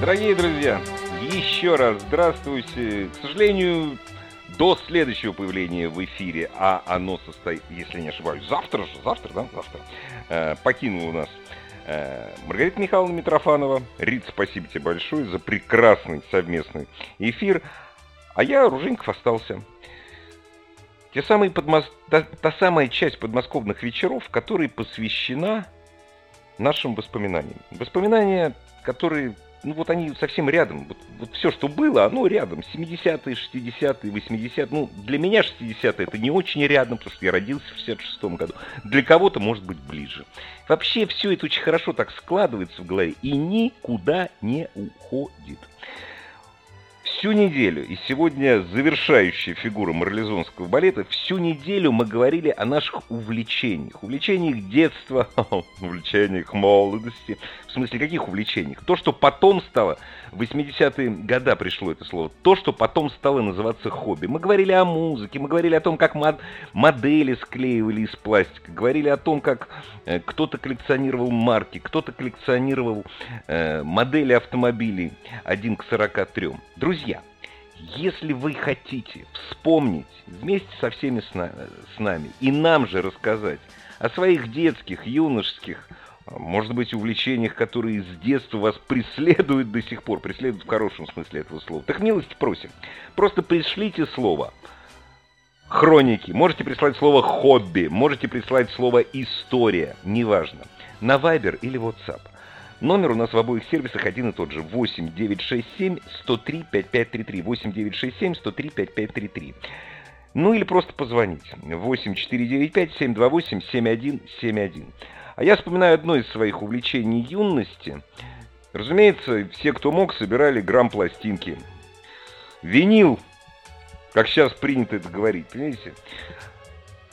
Дорогие друзья, еще раз здравствуйте. К сожалению, до следующего появления в эфире, а оно состоит, если не ошибаюсь, завтра же, завтра, да, завтра, э, у нас э, Маргарита Михайловна Митрофанова. Рит, спасибо тебе большое за прекрасный совместный эфир. А я, Руженьков, остался. Те самые подмос... та, та самая часть подмосковных вечеров, которая посвящена нашим воспоминаниям. Воспоминания, которые ну вот они совсем рядом. Вот, вот все, что было, оно рядом. 70-е, 60-е, 80-е. Ну, для меня 60-е это не очень рядом, потому что я родился в 66-м году. Для кого-то может быть ближе. Вообще все это очень хорошо так складывается в голове и никуда не уходит всю неделю, и сегодня завершающая фигура марлезонского балета, всю неделю мы говорили о наших увлечениях. Увлечениях детства, увлечениях молодости. Смысле, каких увлечениях? То, что потом стало, в 80-е годы пришло это слово, то, что потом стало называться хобби. Мы говорили о музыке, мы говорили о том, как мод модели склеивали из пластика, говорили о том, как э, кто-то коллекционировал марки, кто-то коллекционировал э, модели автомобилей 1 к 43. Друзья, если вы хотите вспомнить вместе со всеми с, на, с нами и нам же рассказать о своих детских, юношеских, может быть, увлечениях, которые с детства вас преследуют до сих пор, преследуют в хорошем смысле этого слова, так милости просим. Просто пришлите слово хроники, можете прислать слово хобби, можете прислать слово история, неважно, на Viber или WhatsApp. Номер у нас в обоих сервисах один и тот же. 8 967 103 5533. 8 967 103 5533. Ну или просто позвонить. 8 495 728 7171. А я вспоминаю одно из своих увлечений юности. Разумеется, все, кто мог, собирали грамм-пластинки. Винил, как сейчас принято это говорить, понимаете?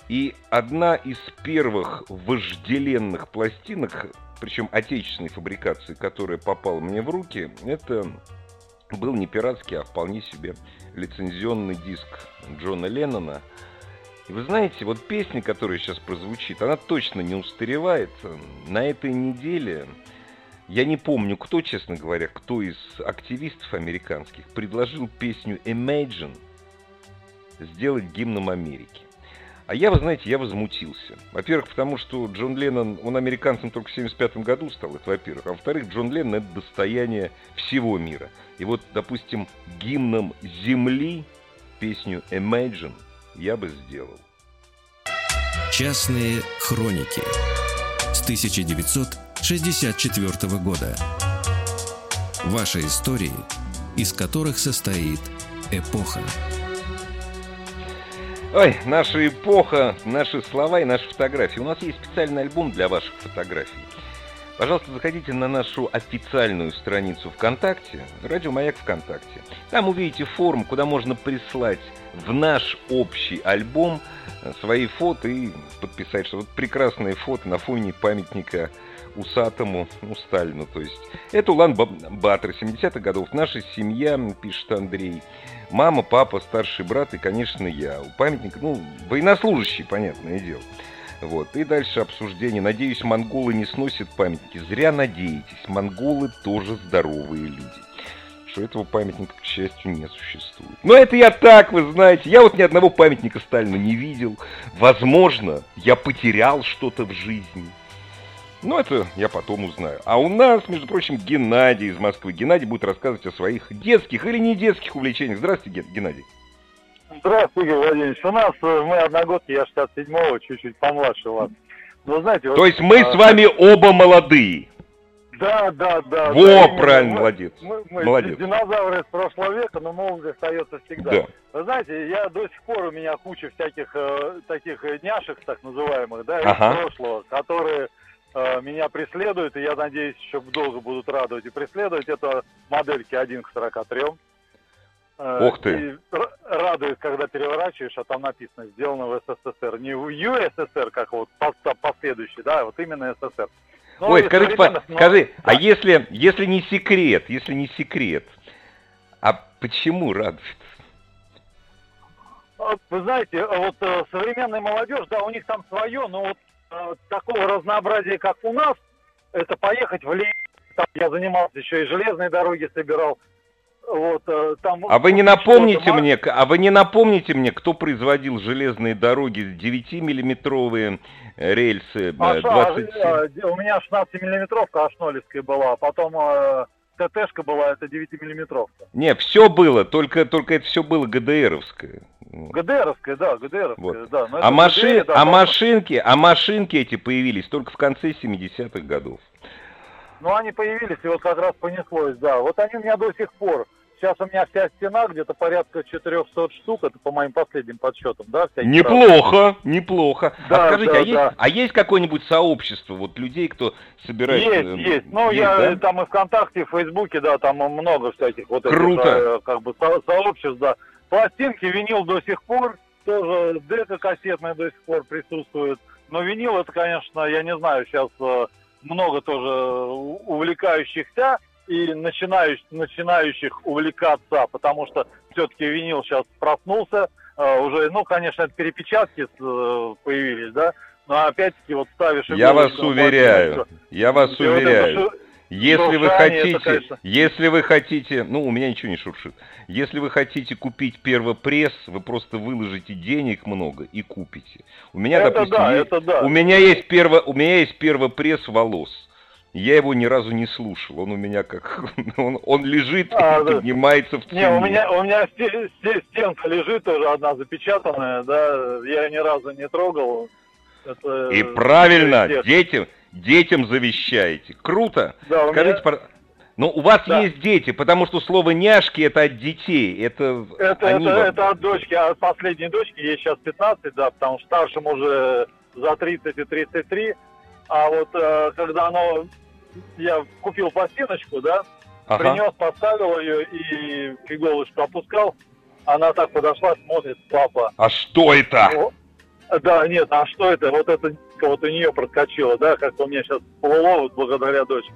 И одна из первых вожделенных пластинок причем отечественной фабрикации, которая попала мне в руки, это был не пиратский, а вполне себе лицензионный диск Джона Леннона. И вы знаете, вот песня, которая сейчас прозвучит, она точно не устаревает. На этой неделе, я не помню, кто, честно говоря, кто из активистов американских предложил песню Imagine сделать гимном Америки. А я, вы знаете, я возмутился. Во-первых, потому что Джон Леннон, он американцем только в 75 году стал, это во-первых. А во-вторых, Джон Леннон – это достояние всего мира. И вот, допустим, гимном Земли песню Imagine я бы сделал. Частные хроники с 1964 года. Ваши истории, из которых состоит эпоха. Ой, наша эпоха, наши слова и наши фотографии. У нас есть специальный альбом для ваших фотографий. Пожалуйста, заходите на нашу официальную страницу ВКонтакте, Радио Маяк ВКонтакте. Там увидите форму, куда можно прислать в наш общий альбом свои фото и подписать, что вот прекрасные фото на фоне памятника усатому, ну, Сталину, то есть. Это Улан Батор, 70-х годов. Наша семья, пишет Андрей. Мама, папа, старший брат и, конечно, я. У памятника, ну, военнослужащий, понятное дело. Вот. И дальше обсуждение. Надеюсь, монголы не сносят памятники. Зря надеетесь. Монголы тоже здоровые люди. Что этого памятника, к счастью, не существует. Но это я так, вы знаете. Я вот ни одного памятника Сталину не видел. Возможно, я потерял что-то в жизни. Но это я потом узнаю. А у нас, между прочим, Геннадий из Москвы. Геннадий будет рассказывать о своих детских или не детских увлечениях. Здравствуйте, Геннадий. Здравствуйте, Игорь Владимирович. У нас, э, мы одногодки, я 67-го, чуть-чуть помладше вас. Но знаете... То вот, есть мы а... с вами оба молодые? Да, да, да. Во, да, правильно, мы, молодец. Мы, мы молодец. динозавры из прошлого века, но молодость остается всегда. Да. Вы знаете, я до сих пор у меня куча всяких э, таких няшек, так называемых, да, из ага. прошлого, которые э, меня преследует, и я надеюсь, еще долго будут радовать и преследовать. Это модельки 1 к 43. Э, Ух ты. И радует, когда переворачиваешь, а там написано «сделано в СССР». Не в ЮССР, как вот последующий, да, а вот именно СССР. Ну, Ой, скажи, по, скажи да. а если, если не секрет, если не секрет, а почему радует? Вы знаете, вот э, современная молодежь, да, у них там свое, но вот э, такого разнообразия, как у нас, это поехать в лес, там я занимался еще и железные дороги собирал, вот, э, там, а вы не напомните мне, а вы не напомните мне, кто производил железные дороги, 9-миллиметровые э, рельсы, а 27? А, у меня 16-миллиметровка ашнолевская была, а потом э, ТТшка была, это 9-миллиметровка. Не, все было, только, только это все было ГДРовское. ГДРовская, да, ГДРовская, вот. да. а, машин, ГДР, да, а, машинки, а машинки эти появились только в конце 70-х годов. Ну, они появились, и вот как раз понеслось, да. Вот они у меня до сих пор. Сейчас у меня вся стена где-то порядка 400 штук, это по моим последним подсчетам, да? Неплохо, раз. неплохо. Да, а скажите, да, а, есть, да. а есть какое-нибудь сообщество вот людей, кто собирает? Есть, э, есть. Ну, есть, я да? там и ВКонтакте, в Фейсбуке, да, там много всяких вот Круто. этих, э, как бы, со сообществ, да. Пластинки, винил до сих пор, тоже дека кассетная до сих пор присутствует. Но винил, это, конечно, я не знаю, сейчас э, много тоже увлекающихся и начинающих, начинающих увлекаться, потому что все-таки винил сейчас проснулся, э, уже, ну, конечно, это перепечатки э, появились, да, но опять-таки вот ставишь... Я вас уверяю, я вас уверяю. Если вы хотите, конечно... если вы хотите, ну у меня ничего не шуршит. Если вы хотите купить первопресс, вы просто выложите денег много и купите. У меня, это допустим, да, есть, это да. у меня есть перво, у меня есть первопресс волос. Я его ни разу не слушал. Он у меня как... Он, он лежит а, и да. поднимается в цене. Не, у меня, у меня стенка лежит тоже одна запечатанная, да. Я ни разу не трогал. Это, и правильно, детям, детям завещаете. Круто. Да, Скажите, меня... Ну, у вас да. есть дети, потому что слово няшки это от детей. Это, это, это, вам... это от дочки, от последней дочки, ей сейчас 15, да, потому что старшим уже за 30 и 33. А вот э, когда оно, я купил пластиночку, да, ага. принес, поставил ее и иголочку опускал, она так подошла, смотрит, папа. А что это? Да, нет, а что это? Вот это вот у нее проскочило, да, как у меня сейчас плыло вот благодаря дочке.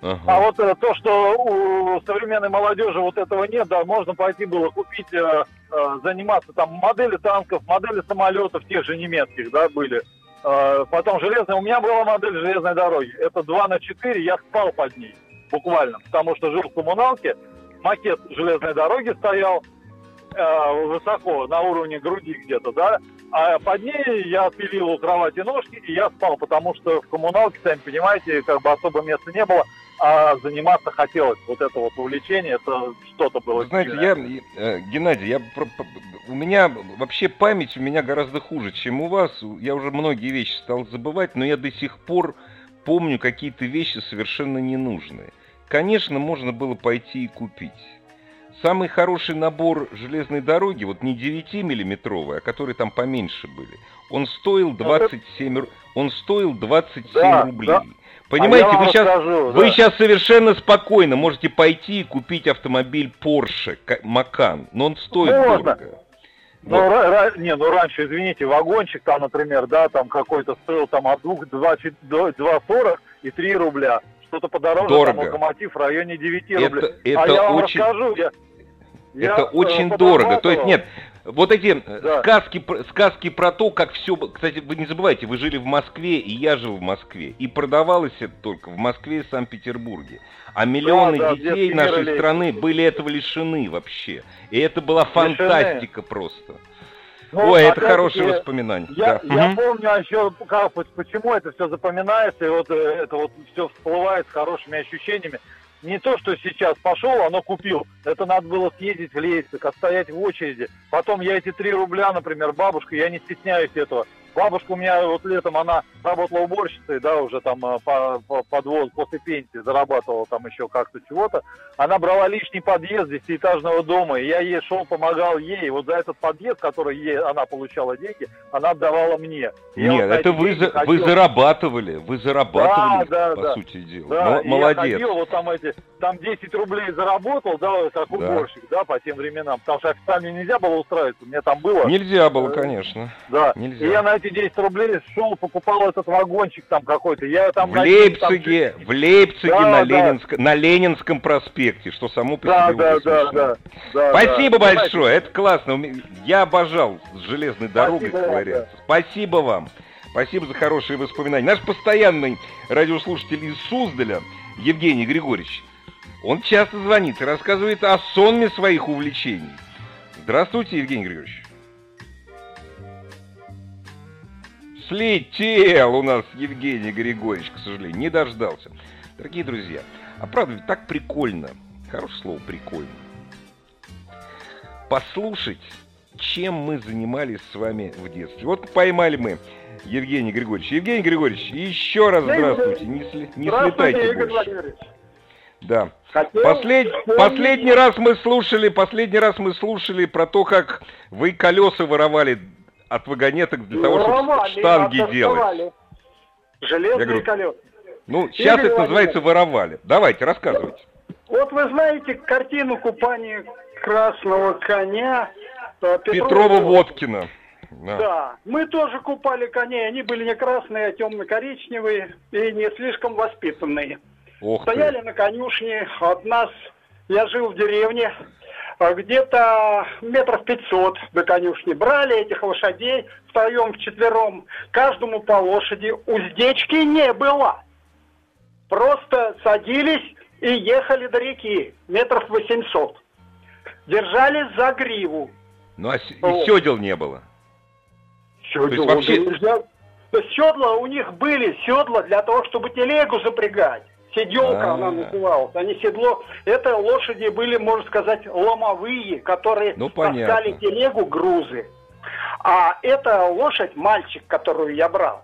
Ага. А вот э, то, что у современной молодежи вот этого нет, да, можно пойти было купить, э, э, заниматься там модели танков, модели самолетов, тех же немецких, да, были. Э, потом железная, у меня была модель железной дороги. Это 2 на 4, я спал под ней, буквально, потому что жил в коммуналке, макет железной дороги стоял, э, высоко, на уровне груди где-то, да, а под ней я отпилил у кровати ножки, и я спал, потому что в коммуналке, сами понимаете, как бы особо места не было, а заниматься хотелось. Вот это вот увлечение, это что-то было. Знаете, я, э, Геннадий, я, у меня вообще память у меня гораздо хуже, чем у вас. Я уже многие вещи стал забывать, но я до сих пор помню какие-то вещи совершенно ненужные. Конечно, можно было пойти и купить. Самый хороший набор железной дороги, вот не 9-миллиметровый, а которые там поменьше были, он стоил 27, он стоил 27 да, рублей. Да. Понимаете, а вы, сейчас, расскажу, вы да. сейчас совершенно спокойно можете пойти и купить автомобиль Porsche Macan, но он стоит Можно. дорого. Ну, вот. ра- не, ну раньше, извините, вагончик там, например, да, там какой-то стоил там от 2 2,40 и 3 рубля. Что-то подороже, Дорого. там локомотив в районе 9 рублей. Это, а я вам очень... расскажу, я, это я, очень э, дорого. То есть нет, вот эти э, да. сказки, сказки про то, как все... Кстати, вы не забывайте, вы жили в Москве, и я жил в Москве. И продавалось это только в Москве и Санкт-Петербурге. А миллионы да, да, детей нашей мир страны были этого лишены вообще. И это была фантастика лишены. просто. Ну, Ой, это хорошее воспоминание. Я, да. я угу. помню а еще, как, почему это все запоминается, и вот э, это вот все всплывает с хорошими ощущениями не то, что сейчас пошел, оно купил. Это надо было съездить в Лейпциг, отстоять в очереди. Потом я эти три рубля, например, бабушка, я не стесняюсь этого. Бабушка у меня вот летом, она работала уборщицей, да, уже там а, по, по подвоз после пенсии, зарабатывала там еще как-то чего-то. Она брала лишний подъезд десятиэтажного дома, и я ей шел, помогал ей. И вот за этот подъезд, который ей она получала деньги, она отдавала мне. И Нет, вот это вы, за, вы зарабатывали, вы зарабатывали, да, да, по да. сути дела. Да, Молодец. Я ходил, вот там эти, там 10 рублей заработал, да, как уборщик, да. да, по тем временам, потому что официально нельзя было устраиваться, у меня там было. Нельзя было, э, конечно. Да, нельзя. и я на эти 10 рублей шел, покупал этот вагончик там какой-то. Я там в Лейпциге, там... в Лейпциге да, на, да. Ленинск... на Ленинском проспекте, что само по да, себе да, да, да, да, Спасибо да. большое, это классно. Я обожал с железной дорогой Спасибо, ковыряться. Да. Спасибо вам. Спасибо за хорошие воспоминания. Наш постоянный радиослушатель из Суздаля, Евгений Григорьевич, он часто звонит и рассказывает о сонме своих увлечений. Здравствуйте, Евгений Григорьевич. Слетел у нас Евгений Григорьевич, к сожалению, не дождался. Дорогие друзья, а правда ведь так прикольно, хорошее слово прикольно, послушать, чем мы занимались с вами в детстве. Вот поймали мы Евгений Григорьевич. Евгений Григорьевич, еще раз здравствуйте, не, сли, не слетайте больше. Да. Послед... Последний раз мы слушали, последний раз мы слушали про то, как вы колеса воровали от вагонеток для того, чтобы штанги делать. Железные говорю, колеса. Ну, сейчас Игорь это называется воровали. Давайте, рассказывайте. Вот вы знаете картину купания красного коня э, Петрова-Водкина. Да. да, мы тоже купали коней, они были не красные, а темно-коричневые и не слишком воспитанные. Ох Стояли ты. на конюшне, от нас, я жил в деревне, где-то метров пятьсот до конюшни. Брали этих лошадей втроем, вчетвером, каждому по лошади. Уздечки не было. Просто садились и ехали до реки, метров восемьсот. Держались за гриву. Ну а и седел не было? Седел вообще... Седла у них были, седла для того, чтобы телегу запрягать. Седелка А-а-а. она называлась, а не седло. Это лошади были, можно сказать, ломовые, которые ну, таскали телегу грузы. А эта лошадь, мальчик, которую я брал,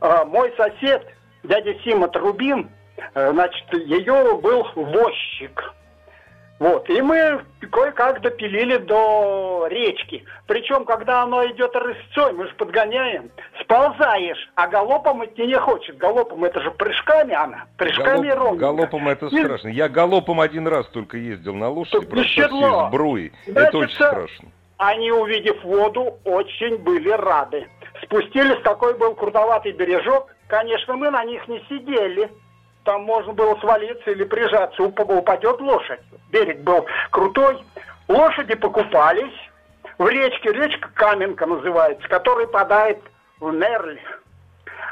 а, мой сосед, дядя Сима Трубин, э, значит, ее был возчик. Вот, и мы кое-как допилили до речки. Причем, когда оно идет рысцой, мы же подгоняем, сползаешь, а галопом идти не хочет. Галопом это же прыжками она, прыжками Галоп, ровно. Галопом это и... страшно. Я галопом один раз только ездил на лошади, просто с бруи. Значит, это очень страшно. Они, увидев воду, очень были рады. Спустились, такой был крутоватый бережок. Конечно, мы на них не сидели там можно было свалиться или прижаться, упадет лошадь. Берег был крутой. Лошади покупались в речке, речка Каменка называется, которая падает в Нерль.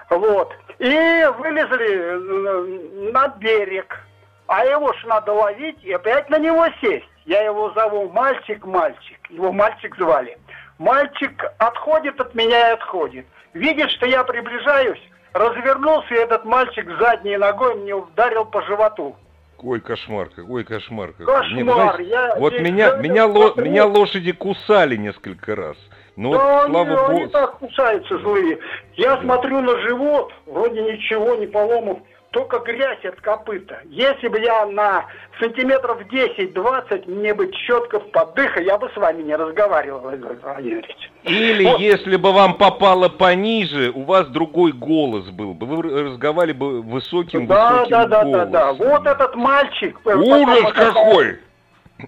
Вот. И вылезли э, на берег. А его ж надо ловить и опять на него сесть. Я его зову мальчик-мальчик. Его мальчик звали. Мальчик отходит от меня и отходит. Видит, что я приближаюсь, развернулся, и этот мальчик задней ногой мне ударил по животу. Ой, кошмар, какой кошмар. Какой. Кошмар, Нет, знаете, я... Вот меня, меня, ло, меня лошади кусали несколько раз. Но да, вот, слава они, богу... они так кусаются злые. Я да. смотрю на живот, вроде ничего, не поломов только грязь от копыта. Если бы я на сантиметров 10-20, мне бы четко в подыха, я бы с вами не разговаривал, Владимир Владимирович. Или вот. если бы вам попало пониже, у вас другой голос был бы. Вы разговаривали бы высоким, да, высоким да, да, голосом. Да, да, да. Вот этот мальчик. Э, Ужас какой!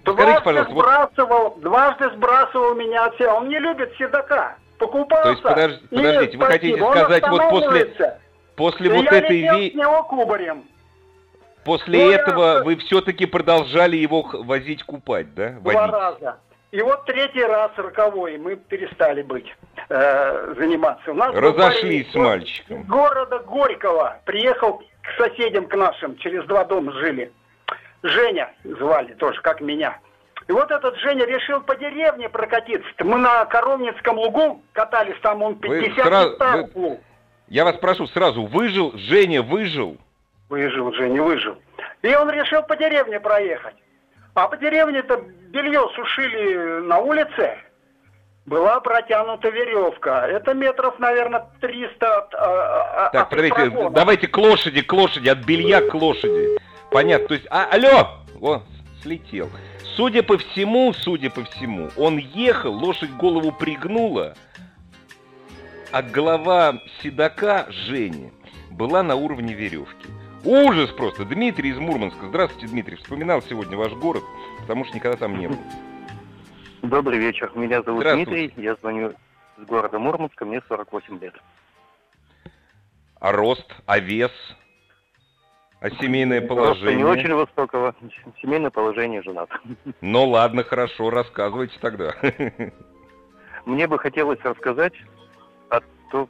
Дважды Скажите, сбрасывал, вот... дважды сбрасывал меня от себя. Он не любит седока. Покупался. То есть, подож... подождите, вы хотите сказать, вот после После да вот я этой ви... с него кубарем. После ну, этого я... вы все-таки продолжали его возить купать, да? Два водить? раза. И вот третий раз, роковой, мы перестали быть, э, заниматься. У нас Разошлись с мальчиком. города Горького приехал к соседям, к нашим, через два дома жили. Женя звали тоже, как меня. И вот этот Женя решил по деревне прокатиться. Мы на Коровницком лугу катались, там он 50 вы сразу, вы... Я вас прошу сразу, выжил, Женя выжил? Выжил, Женя выжил. И он решил по деревне проехать. А по деревне-то белье сушили на улице. была протянута веревка. Это метров, наверное, 300 от, а, Так, от подождите, дракона. давайте к лошади, к лошади, от белья к лошади. Понятно, то есть, а, алло, о, слетел. Судя по всему, судя по всему, он ехал, лошадь голову пригнула, а голова седока Жени была на уровне веревки. Ужас просто. Дмитрий из Мурманска. Здравствуйте, Дмитрий. Вспоминал сегодня ваш город, потому что никогда там не был. Добрый вечер. Меня зовут Дмитрий. Я звоню из города Мурманска. Мне 48 лет. А рост, а вес, а семейное положение? не очень высокого. Семейное положение женат. Ну ладно, хорошо, рассказывайте тогда. Мне бы хотелось рассказать о том,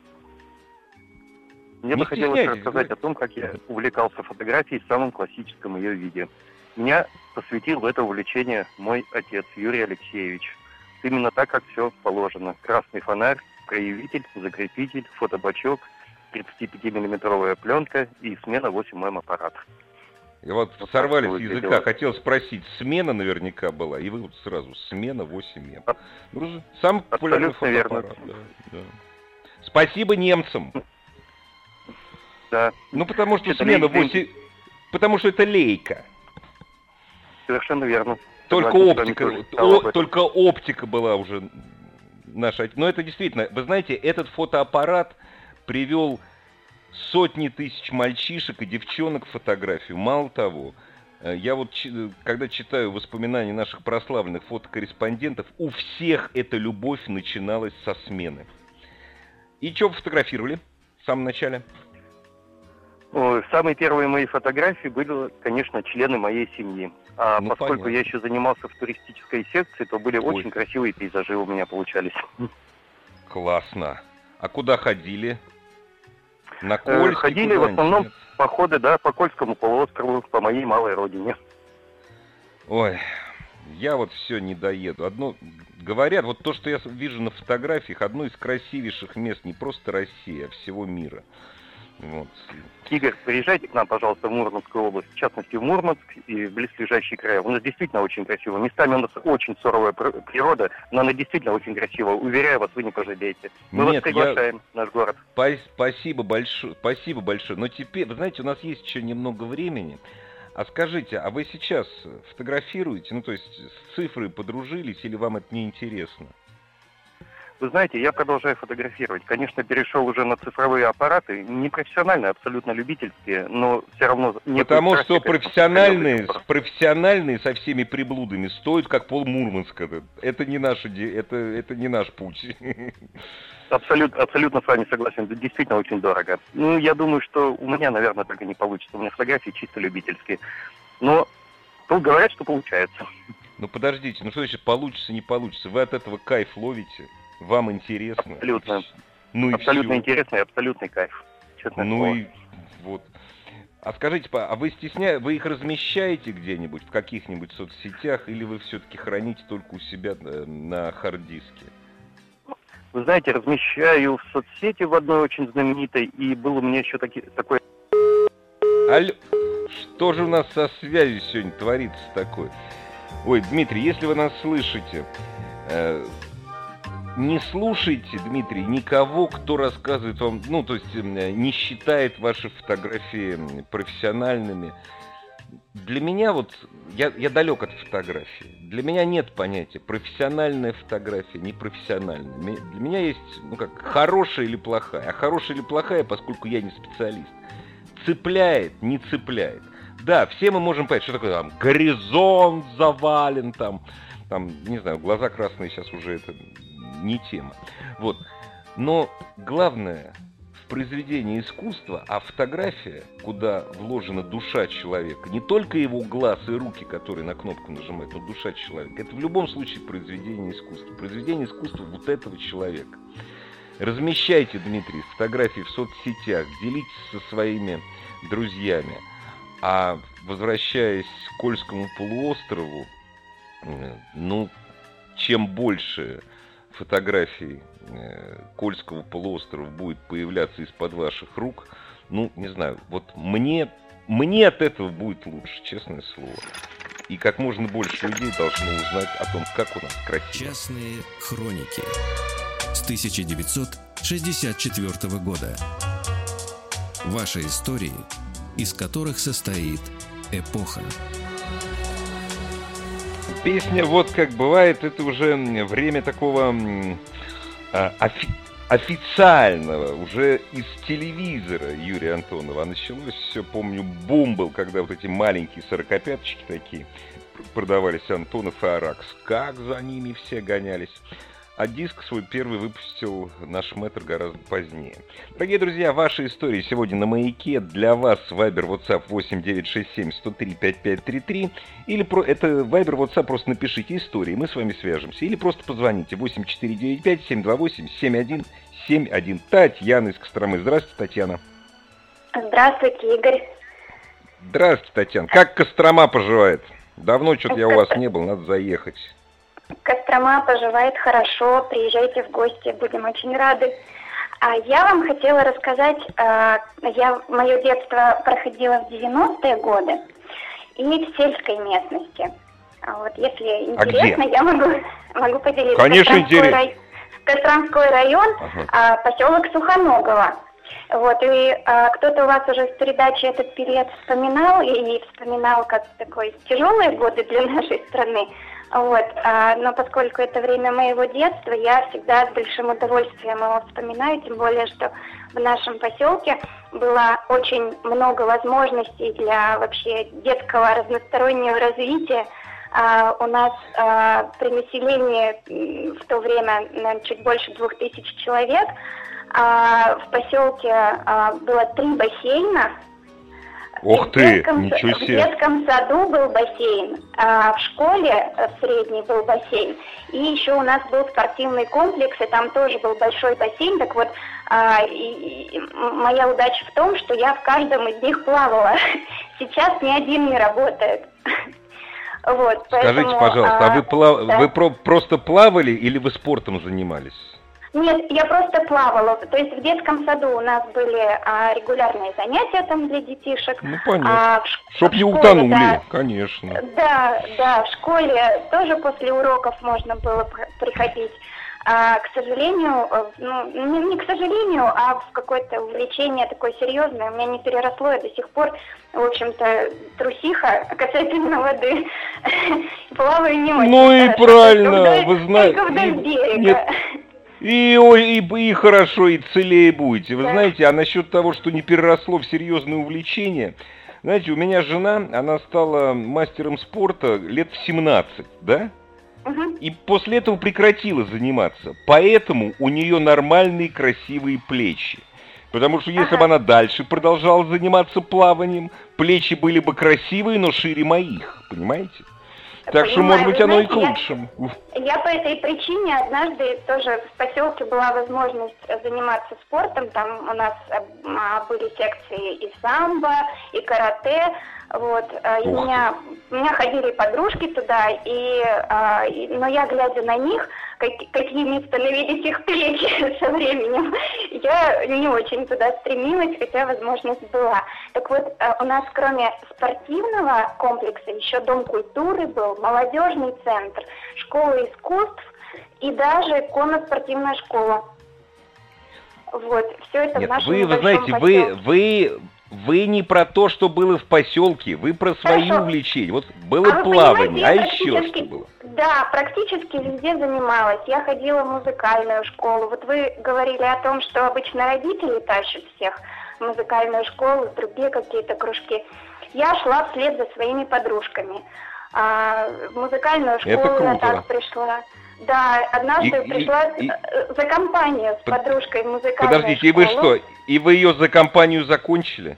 мне не бы хотелось рассказать о том, как я увлекался фотографией в самом классическом ее виде. Меня посвятил в это увлечение мой отец Юрий Алексеевич. Именно так, как все положено. Красный фонарь, проявитель, закрепитель, фотобачок, 35-миллиметровая пленка и смена 8М аппарат. И вот, вот сорвали с языка, делать. хотел спросить, смена наверняка была, и вы вот сразу, смена 8М. А... Ну, сам популярный фотоаппарат. Да, да. Спасибо немцам. Да. Ну, потому что это смена 8... Потому что это лейка. Совершенно верно. Только оптика, о, только оптика была уже наша. Но это действительно, вы знаете, этот фотоаппарат привел сотни тысяч мальчишек и девчонок в фотографию. Мало того, э, я вот, когда читаю воспоминания наших прославленных фотокорреспондентов, у всех эта любовь начиналась со смены. И что фотографировали в самом начале? Самые первые мои фотографии были, конечно, члены моей семьи. А ну, поскольку понятно. я еще занимался в туристической секции, то были Ой. очень красивые пейзажи у меня получались. Классно. А куда ходили? На э, Кольск? Ходили в основном нет? походы, да, по Кольскому полуострову, по моей малой родине. Ой, я вот все не доеду. Одно говорят, вот то, что я вижу на фотографиях, одно из красивейших мест не просто России, а всего мира. Вот. Игорь, приезжайте к нам, пожалуйста, в Мурманскую область, в частности в Мурманск и в близлежащие края. У нас действительно очень красиво. Местами у нас очень суровая природа, но она действительно очень красивая. Уверяю вас, вы не пожалеете. Мы Нет, вас приглашаем я... наш город. Спасибо большое, спасибо большое. Но теперь, вы знаете, у нас есть еще немного времени. А скажите, а вы сейчас фотографируете, ну то есть с цифрой подружились или вам это не интересно? Вы знаете, я продолжаю фотографировать. Конечно, перешел уже на цифровые аппараты, не профессиональные, абсолютно любительские, но все равно... Потому что профессиональные, профессиональные со всеми приблудами стоят как пол Мурманска. Это не, наше, это, это не наш путь. Абсолютно, абсолютно с вами согласен. Это действительно очень дорого. Ну, я думаю, что у меня, наверное, только не получится. У меня фотографии чисто любительские. Но тут говорят, что получается. Ну подождите, ну что значит получится, не получится? Вы от этого кайф ловите? Вам интересно? Абсолютно. Ну абсолютно и интересно и абсолютный кайф. Честно ну слово. и вот. А скажите, а вы стесняете, вы их размещаете где-нибудь в каких-нибудь соцсетях, или вы все-таки храните только у себя э, на хард-диске? Вы знаете, размещаю в соцсети в одной очень знаменитой, и был у меня еще таки, такой... Алло, что же у нас со связью сегодня творится такое? Ой, Дмитрий, если вы нас слышите, э, не слушайте, Дмитрий, никого, кто рассказывает вам, ну, то есть не считает ваши фотографии профессиональными. Для меня вот, я, я далек от фотографии. Для меня нет понятия профессиональная фотография, непрофессиональная. Для меня есть, ну как, хорошая или плохая. А хорошая или плохая, поскольку я не специалист. Цепляет, не цепляет. Да, все мы можем понять, что такое там горизонт завален, там, там, не знаю, глаза красные сейчас уже это не тема. Вот. Но главное в произведении искусства, а фотография, куда вложена душа человека, не только его глаз и руки, которые на кнопку нажимают, но душа человека, это в любом случае произведение искусства. Произведение искусства вот этого человека. Размещайте, Дмитрий, фотографии в соцсетях, делитесь со своими друзьями. А возвращаясь к Кольскому полуострову, э, ну, чем больше фотографий э, Кольского полуострова будет появляться из-под ваших рук, ну, не знаю, вот мне, мне от этого будет лучше, честное слово. и как можно больше людей должно узнать о том, как у нас красиво. Частные хроники с 1964 года. Ваши истории, из которых состоит эпоха. Песня «Вот как бывает» — это уже время такого а, офи официального, уже из телевизора Юрия Антонова. А началось все, помню, бум был, когда вот эти маленькие сорокопяточки такие продавались Антонов и Аракс. Как за ними все гонялись. А диск свой первый выпустил наш мэтр гораздо позднее. Дорогие друзья, ваши истории сегодня на маяке. Для вас Viber WhatsApp 8967 103 5533. Или про... это Viber WhatsApp, просто напишите истории, мы с вами свяжемся. Или просто позвоните 8495 728 7171. Татьяна из Костромы. Здравствуйте, Татьяна. Здравствуйте, Игорь. Здравствуйте, Татьяна. Как Кострома поживает? Давно что-то я у вас не был, надо заехать. Кострома поживает хорошо, приезжайте в гости, будем очень рады. А я вам хотела рассказать, э, я мое детство проходило в 90-е годы и в сельской местности. А вот если а интересно, а я могу, могу поделиться. Конечно, интересно. Рай... Костромской район, ага. а, поселок Сухоногово. Вот, и а, кто-то у вас уже в передаче этот период вспоминал, и, и вспоминал как такой тяжелые годы для нашей страны. Вот, а, но поскольку это время моего детства, я всегда с большим удовольствием его вспоминаю, тем более, что в нашем поселке было очень много возможностей для вообще детского разностороннего развития. А, у нас а, при населении в то время наверное, чуть больше двух тысяч человек. В поселке было три бассейна, Ух ты, детском, ничего себе. В детском саду был бассейн, а в школе э, в средней был бассейн. И еще у нас был спортивный комплекс, и там тоже был большой бассейн. Так вот, а, и, и, моя удача в том, что я в каждом из них плавала. Сейчас ни один не работает. Вот, поэтому, Скажите, пожалуйста, а, а вы, плав... да. вы про просто плавали или вы спортом занимались? Нет, я просто плавала. То есть в детском саду у нас были а, регулярные занятия там для детишек. Ну, понятно. А, в, Чтоб в не школе, утонули, да, конечно. Да, да, в школе тоже после уроков можно было приходить. А, к сожалению, э, ну, не, не к сожалению, а в какое-то увлечение такое серьезное у меня не переросло, и до сих пор, в общем-то, трусиха касательно воды. Плаваю не очень. Ну и правильно, вы знаете. Только вдоль берега. И, ой, и, и хорошо, и целее будете. Вы да. знаете, а насчет того, что не переросло в серьезное увлечение, знаете, у меня жена, она стала мастером спорта лет в 17, да? Угу. И после этого прекратила заниматься. Поэтому у нее нормальные красивые плечи. Потому что если ага. бы она дальше продолжала заниматься плаванием, плечи были бы красивые, но шире моих, понимаете? Так что, может быть, оно знаете, и к лучшему. Я, я по этой причине однажды тоже в поселке была возможность заниматься спортом. Там у нас а, были секции и самбо, и карате. Вот, а, и меня, меня ходили подружки туда, и, а, и, но я, глядя на них, как, какими становились их плечи со временем, я не очень туда стремилась, хотя возможность была. Так вот, а, у нас кроме спортивного комплекса еще Дом культуры был, молодежный центр, школа искусств и даже конно-спортивная школа. Вот, все это Нет, в нашем вы, вы знаете, вы, вы вы не про то, что было в поселке, вы про свои Хорошо. увлечения. Вот было а плавание, а еще что было? Да, практически везде занималась. Я ходила в музыкальную школу. Вот вы говорили о том, что обычно родители тащат всех в музыкальную школу, в другие какие-то кружки. Я шла вслед за своими подружками. А, в музыкальную школу я так пришла. Да, однажды и, пришла и, э, за компанию с подружкой в музыкальную Подождите, школу. и вы что, и вы ее за компанию закончили?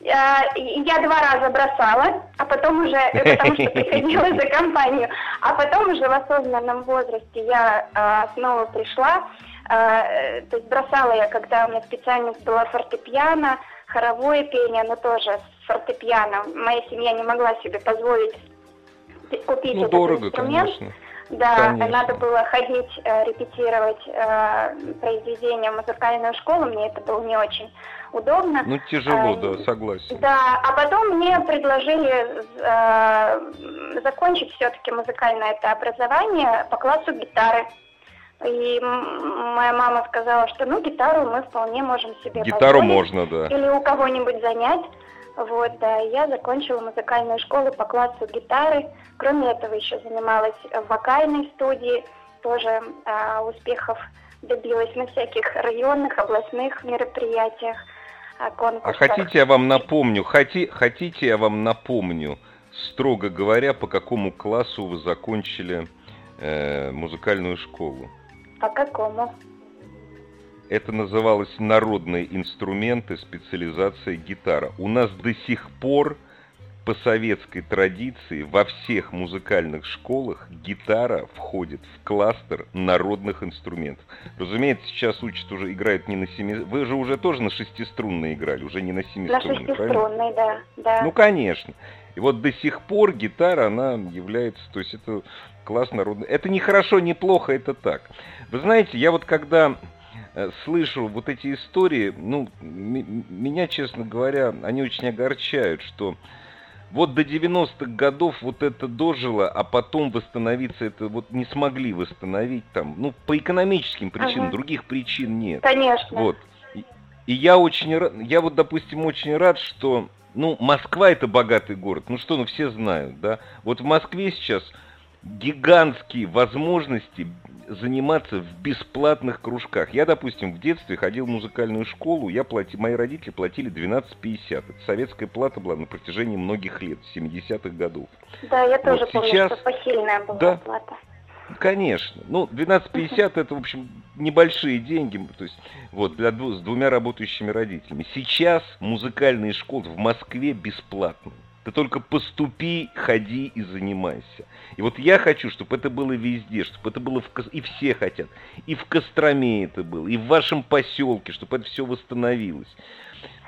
Я, я два раза бросала, а потом уже, э, потому что приходила за компанию, а потом уже в осознанном возрасте я а, снова пришла, а, то есть бросала я, когда у меня специальность была фортепиано, хоровое пение, но тоже с фортепиано. Моя семья не могла себе позволить купить ну, этот дорого, инструмент. Конечно. Да, Конечно. надо было ходить, э, репетировать э, произведения в музыкальную школу, мне это было не очень удобно. Ну, тяжело, да, согласен. Да, а потом мне предложили э, закончить все-таки музыкальное это образование по классу гитары. И моя мама сказала, что ну гитару мы вполне можем себе Гитару можно, да. Или у кого-нибудь занять. Вот, да, я закончила музыкальную школу по классу гитары. Кроме этого, еще занималась в вокальной студии, тоже а, успехов добилась на всяких районных, областных мероприятиях, а, конкурсах. А хотите, я вам напомню, хоти, хотите, я вам напомню, строго говоря, по какому классу вы закончили э, музыкальную школу? По какому? Это называлось народные инструменты, специализация гитара. У нас до сих пор по советской традиции во всех музыкальных школах гитара входит в кластер народных инструментов. Разумеется, сейчас учат уже, играют не на семи... Вы же уже тоже на шестиструнной играли, уже не на семиструнной, На шестиструнной, да, да. Ну, конечно. И вот до сих пор гитара, она является, то есть это класс народный. Это не хорошо, не плохо, это так. Вы знаете, я вот когда слышу вот эти истории, ну, меня, честно говоря, они очень огорчают, что вот до 90-х годов вот это дожило, а потом восстановиться это вот не смогли восстановить там, ну, по экономическим причинам, ага. других причин нет. Конечно. Вот. И, и я очень я вот, допустим, очень рад, что, ну, Москва это богатый город, ну что, ну все знают, да. Вот в Москве сейчас гигантские возможности заниматься в бесплатных кружках. Я, допустим, в детстве ходил в музыкальную школу, я плати, мои родители платили 12,50. Это советская плата была на протяжении многих лет, 70-х годов. Да, я тоже вот помню, сейчас... что посильная была да, плата. Конечно. Ну, 12,50 это, в общем, небольшие деньги, то есть, вот, для дву, с двумя работающими родителями. Сейчас музыкальные школы в Москве бесплатные. Ты только поступи, ходи и занимайся. И вот я хочу, чтобы это было везде, чтобы это было в, и все хотят. И в Костроме это было, и в вашем поселке, чтобы это все восстановилось.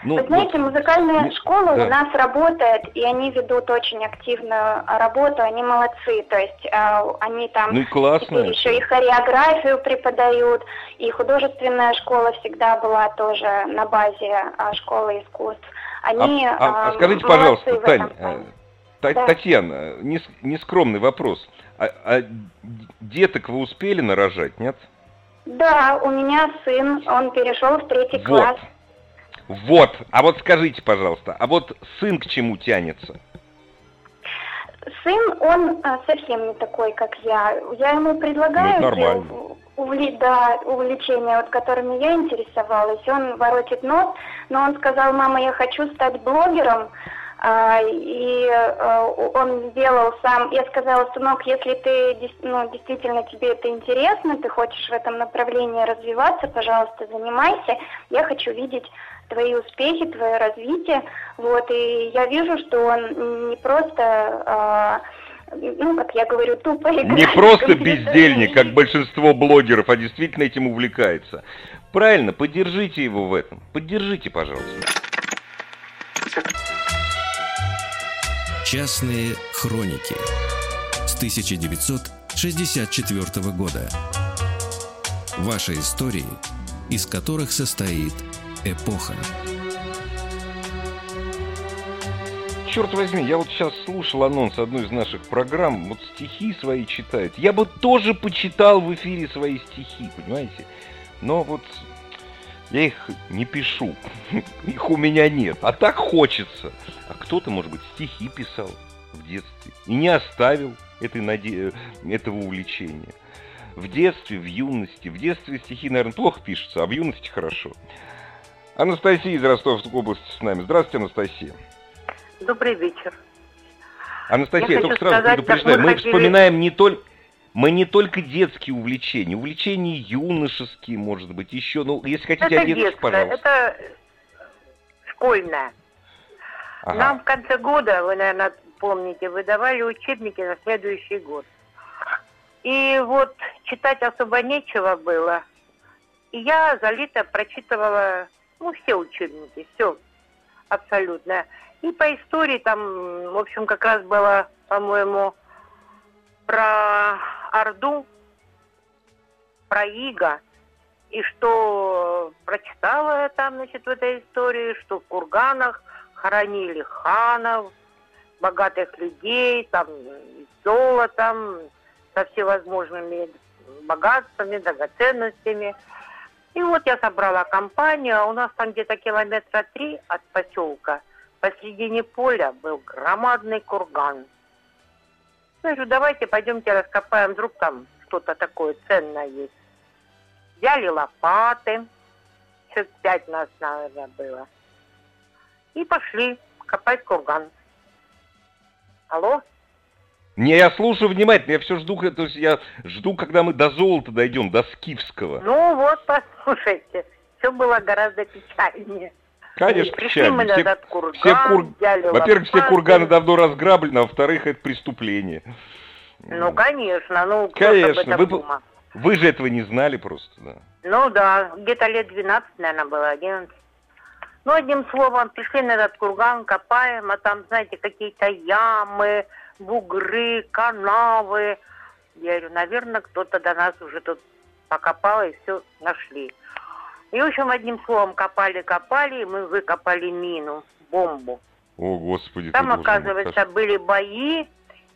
Ну, Вы знаете, вот, музыкальная ну, школа да. у нас работает, и они ведут очень активную работу, они молодцы, то есть э, они там ну и классно еще и хореографию преподают, и художественная школа всегда была тоже на базе э, школы искусств. Они, а, а, а скажите, пожалуйста, Тань, э, да. Татьяна, нескромный вопрос. А, а деток вы успели нарожать, нет? Да, у меня сын, он перешел в третий вот. класс. Вот, а вот скажите, пожалуйста, а вот сын к чему тянется? Сын, он а, совсем не такой, как я. Я ему предлагаю... Ну, увли, да, увлечения, вот, которыми я интересовалась. Он воротит нос, но он сказал, мама, я хочу стать блогером. А, и а, он сделал сам, я сказала, сынок, если ты, ну, действительно тебе это интересно, ты хочешь в этом направлении развиваться, пожалуйста, занимайся. Я хочу видеть твои успехи, твое развитие. Вот, и я вижу, что он не просто а, ну, как я говорю, тупо играет. Не просто бездельник, как большинство блогеров, а действительно этим увлекается. Правильно, поддержите его в этом. Поддержите, пожалуйста. Частные хроники с 1964 года. Ваши истории, из которых состоит эпоха. черт возьми, я вот сейчас слушал анонс одной из наших программ, вот стихи свои читают. Я бы тоже почитал в эфире свои стихи, понимаете? Но вот я их не пишу, их у меня нет, а так хочется. А кто-то, может быть, стихи писал в детстве и не оставил этой наде... этого увлечения. В детстве, в юности. В детстве стихи, наверное, плохо пишутся, а в юности хорошо. Анастасия из Ростовской области с нами. Здравствуйте, Анастасия. Добрый вечер. Анастасия, я только сразу сказать, предупреждаю, мы, мы хотели... вспоминаем не только... Мы не только детские увлечения, увлечения юношеские, может быть, еще, ну, если хотите это о детских, детское, пожалуйста. Это школьное. Ага. Нам в конце года, вы, наверное, помните, выдавали учебники на следующий год. И вот читать особо нечего было. И я за лето прочитывала, ну, все учебники, все абсолютно. И по истории там, в общем, как раз было, по-моему, про Орду, про Иго И что прочитала я там, значит, в этой истории, что в курганах хоронили ханов, богатых людей, там, золотом, со всевозможными богатствами, драгоценностями. И вот я собрала компанию, а у нас там где-то километра три от поселка посредине поля был громадный курган. Я говорю, давайте пойдемте раскопаем, вдруг там что-то такое ценное есть. Взяли лопаты, человек пять нас, наверное, было. И пошли копать курган. Алло? Не, я слушаю внимательно, я все жду, то есть я жду, когда мы до золота дойдем, до скифского. Ну вот, послушайте, все было гораздо печальнее. Конечно, печально. Все, курган, все кур... Во-первых, все курганы давно разграблены, а во-вторых, это преступление. Ну, конечно, ну, конечно. Вы, вы же этого не знали просто, да? Ну да, где-то лет 12, наверное, было, 11. Ну, одним словом, пришли на этот курган, копаем, а там, знаете, какие-то ямы, бугры, канавы. Я говорю, наверное, кто-то до нас уже тут покопал и все нашли. И, в общем, одним словом, копали-копали, и мы выкопали мину, бомбу. О, Господи. Там, оказывается, мой, были бои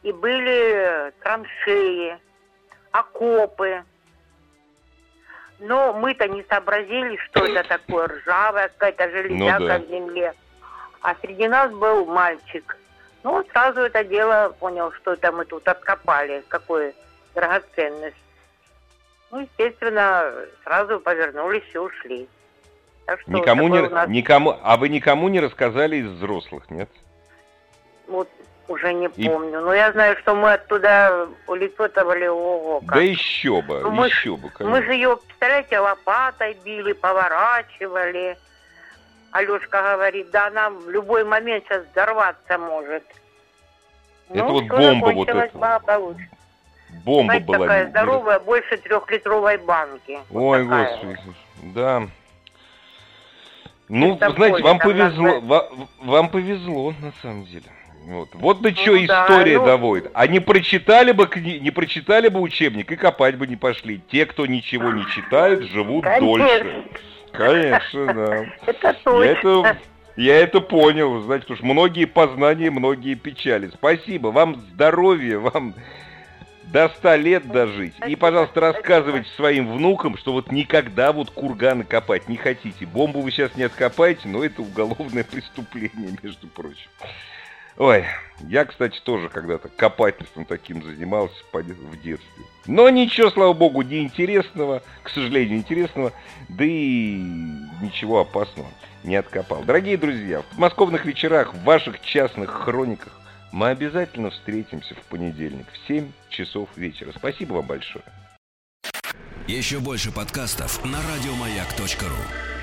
и были траншеи, окопы. Но мы-то не сообразили, что это такое ржавая какая-то железяка ну, да. в земле. А среди нас был мальчик. Ну, сразу это дело понял, что это мы тут откопали, какую драгоценность. Ну, естественно, сразу повернулись и ушли. Так что никому не, нас... никому, а вы никому не рассказали из взрослых, нет? Вот уже не и... помню. Но я знаю, что мы оттуда улепетывали, ого, как. Да еще бы, ну, еще мы, бы. Конечно. Мы же ее, представляете, лопатой били, поворачивали. Алешка говорит, да она в любой момент сейчас взорваться может. Это ну, вот бомба вот эта. Бомба Знаете, была. такая здоровая, больше трехлитровой банки. Ой, вот господи, да. Ну, Это знаете, вам повезло, вам, вам повезло, на самом деле. Вот, вот до ну, что да, история ну... доводит. А не прочитали бы не прочитали бы учебник и копать бы не пошли. Те, кто ничего не читает, живут Конечно. дольше. Конечно, да. Это точно. Я это, я это понял, знаете, потому что многие познания, многие печали. Спасибо, вам здоровья, вам до ста лет дожить. И, пожалуйста, рассказывайте своим внукам, что вот никогда вот курганы копать не хотите. Бомбу вы сейчас не откопаете, но это уголовное преступление, между прочим. Ой, я, кстати, тоже когда-то копательством таким занимался в детстве. Но ничего, слава богу, не интересного, к сожалению, интересного, да и ничего опасного не откопал. Дорогие друзья, в подмосковных вечерах, в ваших частных хрониках мы обязательно встретимся в понедельник в 7 часов вечера. Спасибо вам большое. Еще больше подкастов на радиомаяк.ру